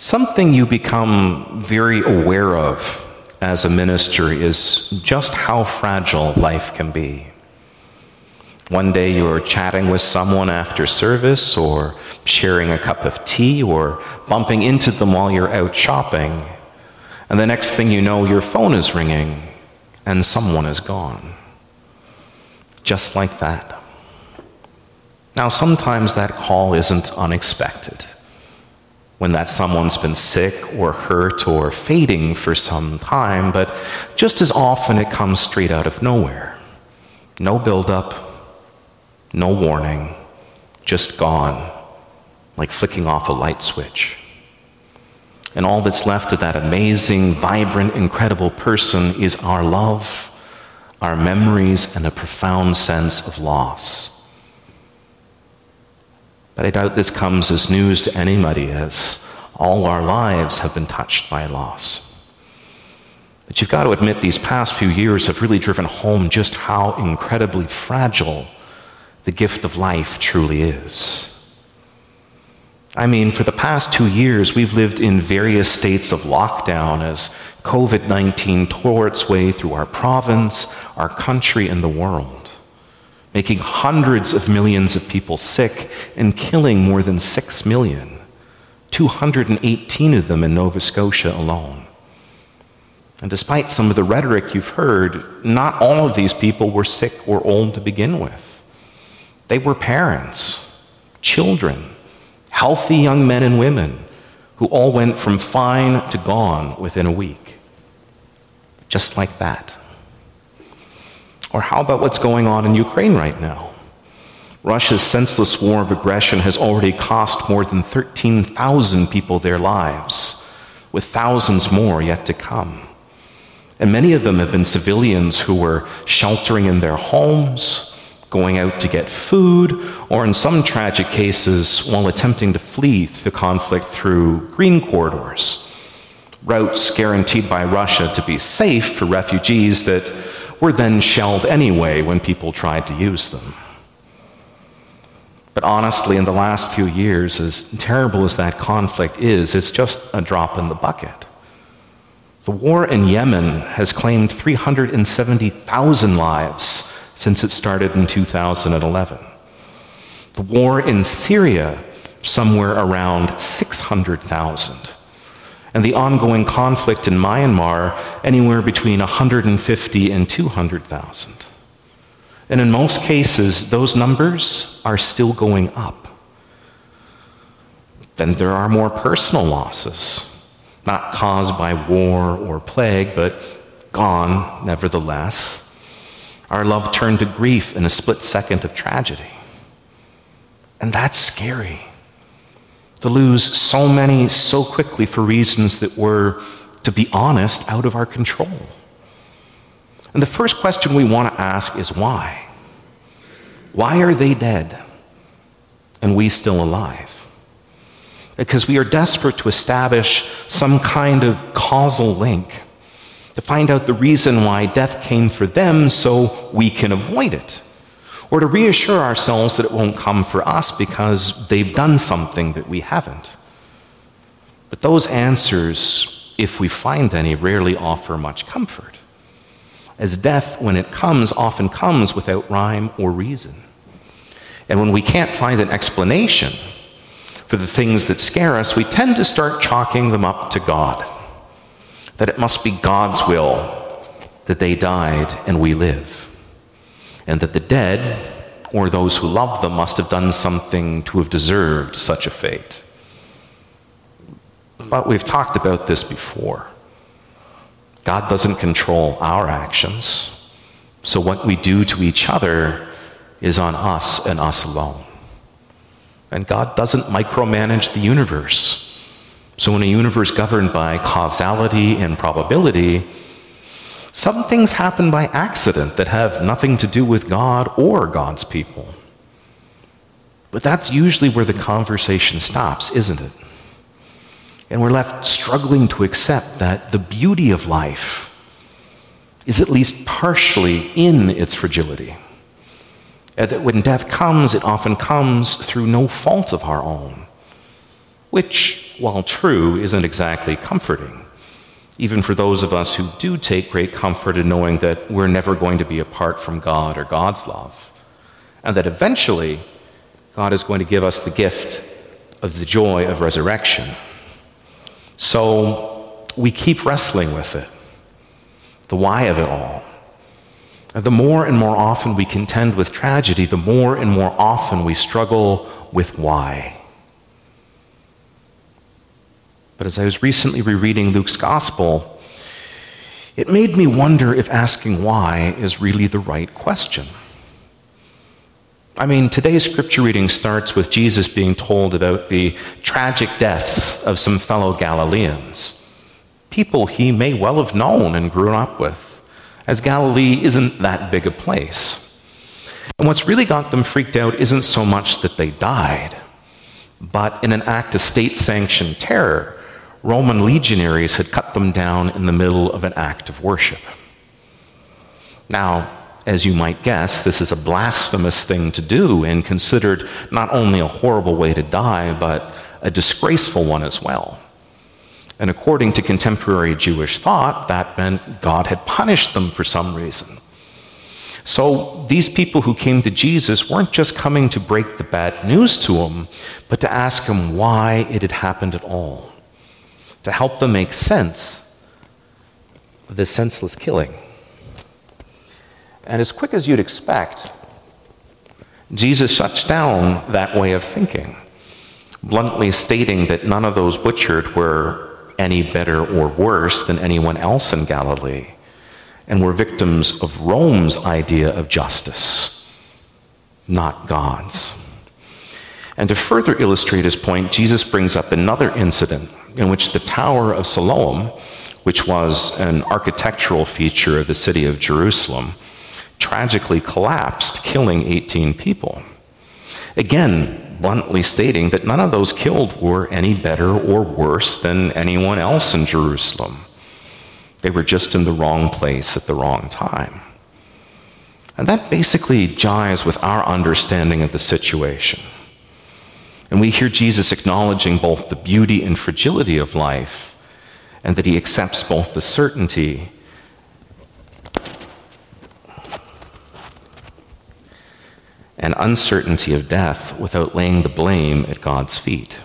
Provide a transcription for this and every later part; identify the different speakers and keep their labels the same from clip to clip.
Speaker 1: Something you become very aware of as a minister is just how fragile life can be. One day you're chatting with someone after service, or sharing a cup of tea, or bumping into them while you're out shopping. And the next thing you know, your phone is ringing and someone is gone. Just like that. Now, sometimes that call isn't unexpected. When that someone's been sick or hurt or fading for some time, but just as often it comes straight out of nowhere. No buildup, no warning, just gone, like flicking off a light switch. And all that's left of that amazing, vibrant, incredible person is our love, our memories, and a profound sense of loss. But I doubt this comes as news to anybody, as all our lives have been touched by loss. But you've got to admit, these past few years have really driven home just how incredibly fragile the gift of life truly is. I mean, for the past two years, we've lived in various states of lockdown as COVID 19 tore its way through our province, our country, and the world, making hundreds of millions of people sick and killing more than 6 million, 218 of them in Nova Scotia alone. And despite some of the rhetoric you've heard, not all of these people were sick or old to begin with. They were parents, children, healthy young men and women who all went from fine to gone within a week. Just like that. Or how about what's going on in Ukraine right now? Russia's senseless war of aggression has already cost more than 13,000 people their lives, with thousands more yet to come. And many of them have been civilians who were sheltering in their homes, going out to get food, or in some tragic cases, while attempting to flee the conflict through green corridors, routes guaranteed by Russia to be safe for refugees that were then shelled anyway when people tried to use them. But honestly, in the last few years, as terrible as that conflict is, it's just a drop in the bucket. The war in Yemen has claimed 370,000 lives since it started in 2011. The war in Syria, somewhere around 600,000. And the ongoing conflict in Myanmar, anywhere between 150 and 200,000. And in most cases, those numbers are still going up. Then there are more personal losses, not caused by war or plague, but gone nevertheless. Our love turned to grief in a split second of tragedy. And that's scary. To lose so many so quickly for reasons that were, to be honest, out of our control. And the first question we want to ask is why? Why are they dead and we still alive? Because we are desperate to establish some kind of causal link to find out the reason why death came for them so we can avoid it. Or to reassure ourselves that it won't come for us because they've done something that we haven't. But those answers, if we find any, rarely offer much comfort. As death, when it comes, often comes without rhyme or reason. And when we can't find an explanation for the things that scare us, we tend to start chalking them up to God that it must be God's will that they died and we live, and that the dead or those who love them must have done something to have deserved such a fate. But we've talked about this before. God doesn't control our actions, so what we do to each other is on us and us alone. And God doesn't micromanage the universe. So, in a universe governed by causality and probability, some things happen by accident that have nothing to do with God or God's people. But that's usually where the conversation stops, isn't it? And we're left struggling to accept that the beauty of life is at least partially in its fragility. And that when death comes, it often comes through no fault of our own, which while true, isn't exactly comforting, even for those of us who do take great comfort in knowing that we're never going to be apart from God or God's love, and that eventually God is going to give us the gift of the joy of resurrection. So we keep wrestling with it, the why of it all. And the more and more often we contend with tragedy, the more and more often we struggle with why. But as I was recently rereading Luke's gospel, it made me wonder if asking why is really the right question. I mean, today's scripture reading starts with Jesus being told about the tragic deaths of some fellow Galileans, people he may well have known and grown up with, as Galilee isn't that big a place. And what's really got them freaked out isn't so much that they died, but in an act of state sanctioned terror, Roman legionaries had cut them down in the middle of an act of worship. Now, as you might guess, this is a blasphemous thing to do and considered not only a horrible way to die, but a disgraceful one as well. And according to contemporary Jewish thought, that meant God had punished them for some reason. So these people who came to Jesus weren't just coming to break the bad news to him, but to ask him why it had happened at all, to help them make sense of this senseless killing. And as quick as you'd expect, Jesus shuts down that way of thinking, bluntly stating that none of those butchered were any better or worse than anyone else in Galilee and were victims of Rome's idea of justice, not God's. And to further illustrate his point, Jesus brings up another incident in which the Tower of Siloam, which was an architectural feature of the city of Jerusalem, tragically collapsed, killing 18 people. Again, bluntly stating that none of those killed were any better or worse than anyone else in Jerusalem. They were just in the wrong place at the wrong time. And that basically jives with our understanding of the situation. And we hear Jesus acknowledging both the beauty and fragility of life, and that he accepts both the certainty and uncertainty of death without laying the blame at God's feet.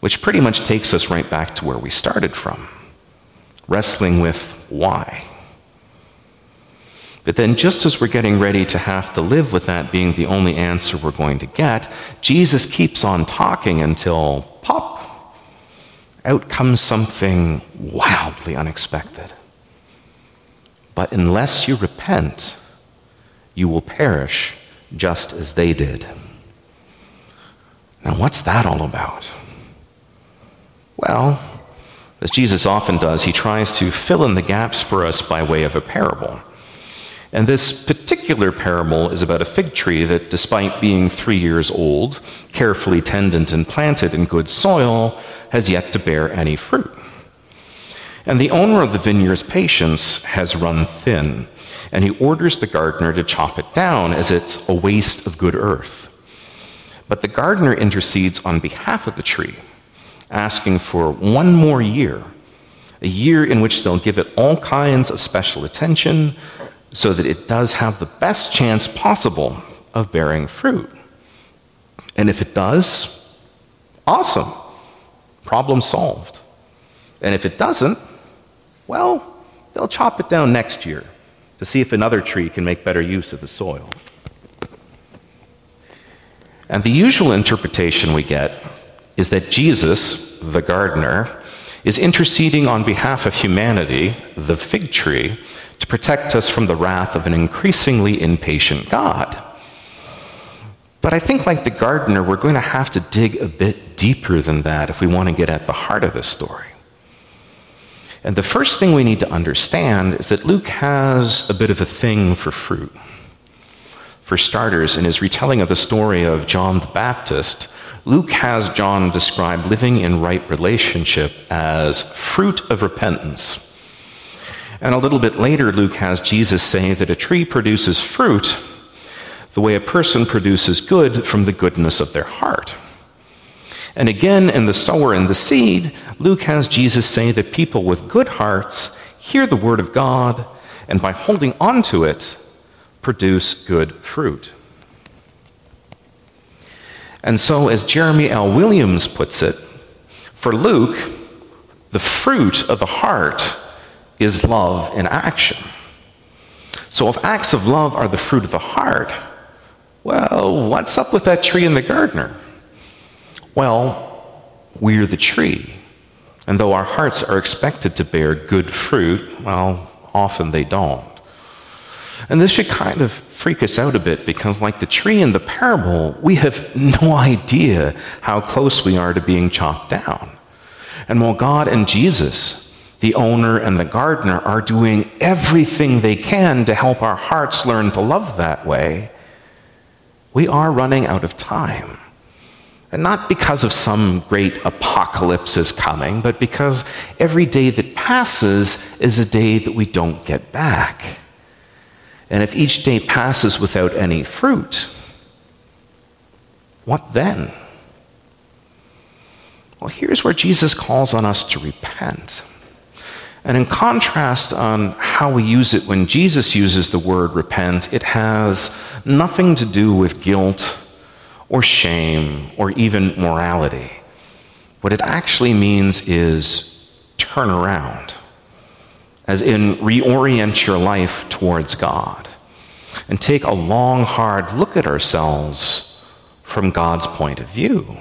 Speaker 1: Which pretty much takes us right back to where we started from wrestling with why. But then, just as we're getting ready to have to live with that being the only answer we're going to get, Jesus keeps on talking until pop, out comes something wildly unexpected. But unless you repent, you will perish just as they did. Now, what's that all about? Well, as Jesus often does, he tries to fill in the gaps for us by way of a parable. And this particular parable is about a fig tree that, despite being three years old, carefully tended and planted in good soil, has yet to bear any fruit. And the owner of the vineyard's patience has run thin, and he orders the gardener to chop it down as it's a waste of good earth. But the gardener intercedes on behalf of the tree asking for one more year, a year in which they'll give it all kinds of special attention so that it does have the best chance possible of bearing fruit. And if it does, awesome, problem solved. And if it doesn't, well, they'll chop it down next year to see if another tree can make better use of the soil. And the usual interpretation we get is that Jesus, the gardener, is interceding on behalf of humanity, the fig tree, to protect us from the wrath of an increasingly impatient God. But I think, like the gardener, we're going to have to dig a bit deeper than that if we want to get at the heart of the story. And the first thing we need to understand is that Luke has a bit of a thing for fruit. For starters, in his retelling of the story of John the Baptist, Luke has John describe living in right relationship as fruit of repentance. And a little bit later, Luke has Jesus say that a tree produces fruit the way a person produces good from the goodness of their heart. And again, in the sower and the seed, Luke has Jesus say that people with good hearts hear the word of God, and by holding on to it, produce good fruit. And so, as Jeremy L. Williams puts it, for Luke, the fruit of the heart is love in action. So, if acts of love are the fruit of the heart, well, what's up with that tree and the gardener? Well, we're the tree. And though our hearts are expected to bear good fruit, well, often they don't. And this should kind of freak us out a bit because, like the tree in the parable, we have no idea how close we are to being chopped down. And while God and Jesus, the owner and the gardener, are doing everything they can to help our hearts learn to love that way, we are running out of time. And not because of some great apocalypse is coming, but because every day that passes is a day that we don't get back. And if each day passes without any fruit, what then? Well, here's where Jesus calls on us to repent. And in contrast on how we use it when Jesus uses the word repent, it has nothing to do with guilt or shame or even morality. What it actually means is turn around, as in reorient your life towards God and take a long, hard look at ourselves from God's point of view.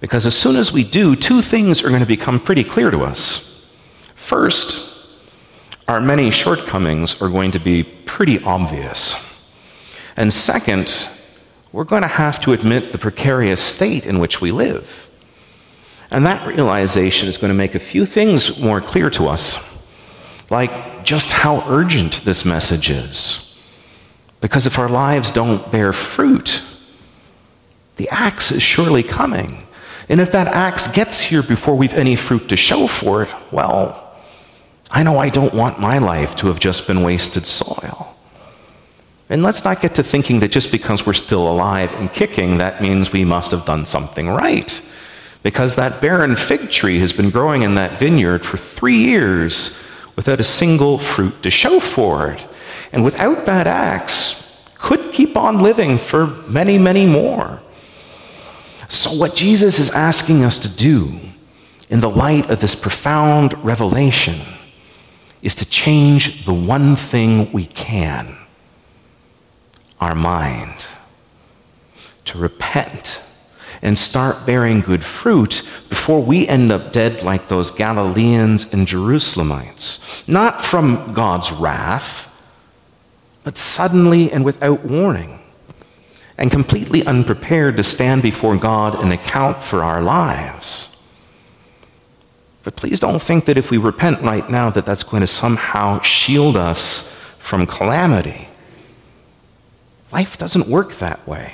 Speaker 1: Because as soon as we do, two things are going to become pretty clear to us. First, our many shortcomings are going to be pretty obvious. And second, we're going to have to admit the precarious state in which we live. And that realization is going to make a few things more clear to us, like just how urgent this message is. Because if our lives don't bear fruit, the axe is surely coming. And if that axe gets here before we've any fruit to show for it, well, I know I don't want my life to have just been wasted soil. And let's not get to thinking that just because we're still alive and kicking, that means we must have done something right. Because that barren fig tree has been growing in that vineyard for three years without a single fruit to show for it. And without that axe, could keep on living for many, many more. So, what Jesus is asking us to do in the light of this profound revelation is to change the one thing we can our mind, to repent and start bearing good fruit before we end up dead like those Galileans and Jerusalemites. Not from God's wrath, but suddenly and without warning and completely unprepared to stand before God and account for our lives. But please don't think that if we repent right now that that's going to somehow shield us from calamity. Life doesn't work that way.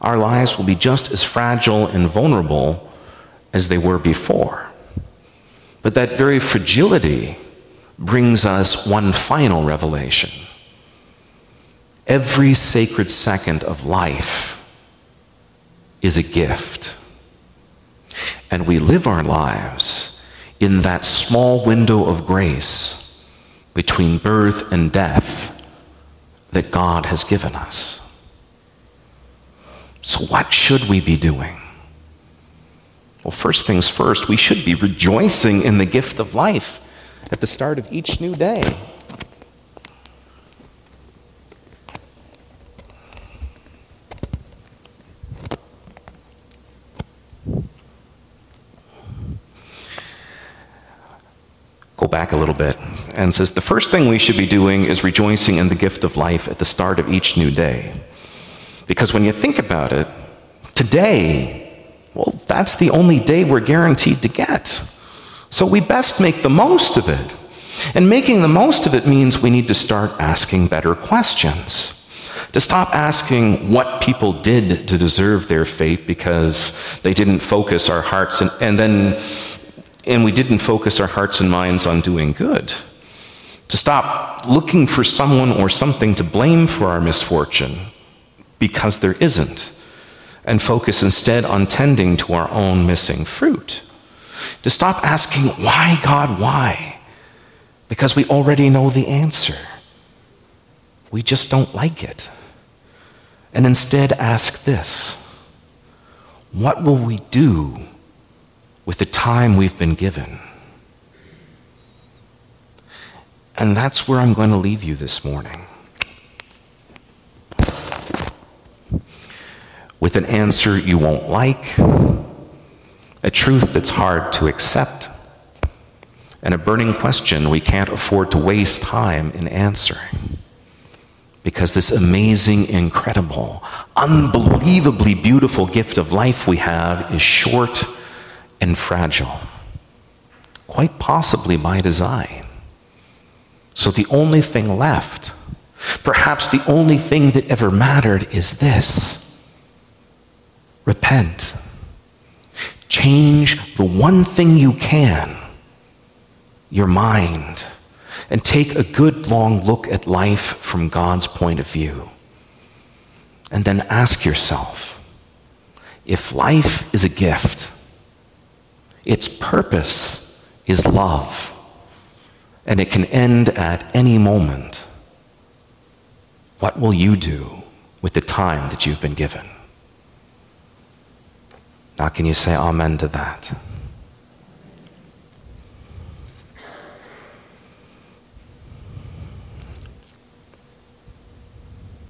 Speaker 1: Our lives will be just as fragile and vulnerable as they were before. But that very fragility brings us one final revelation Every sacred second of life is a gift. And we live our lives in that small window of grace between birth and death that God has given us. So, what should we be doing? Well, first things first, we should be rejoicing in the gift of life at the start of each new day. Back a little bit and says the first thing we should be doing is rejoicing in the gift of life at the start of each new day. Because when you think about it, today, well, that's the only day we're guaranteed to get. So we best make the most of it. And making the most of it means we need to start asking better questions. To stop asking what people did to deserve their fate because they didn't focus our hearts and, and then and we didn't focus our hearts and minds on doing good. To stop looking for someone or something to blame for our misfortune, because there isn't. and focus instead on tending to our own missing fruit. To stop asking, why, God, why? Because we already know the answer. We just don't like it. And instead ask this What will we do with the time we've been given? And that's where I'm going to leave you this morning. With an answer you won't like, a truth that's hard to accept, and a burning question we can't afford to waste time in answering. Because this amazing, incredible, unbelievably beautiful gift of life we have is short and fragile, quite possibly by design. So the only thing left, perhaps the only thing that ever mattered, is this repent. Change the one thing you can, your mind, and take a good long look at life from God's point of view. And then ask yourself if life is a gift, its purpose is love and it can end at any moment. What will you do with the time that you've been given? Now, can you say amen to that?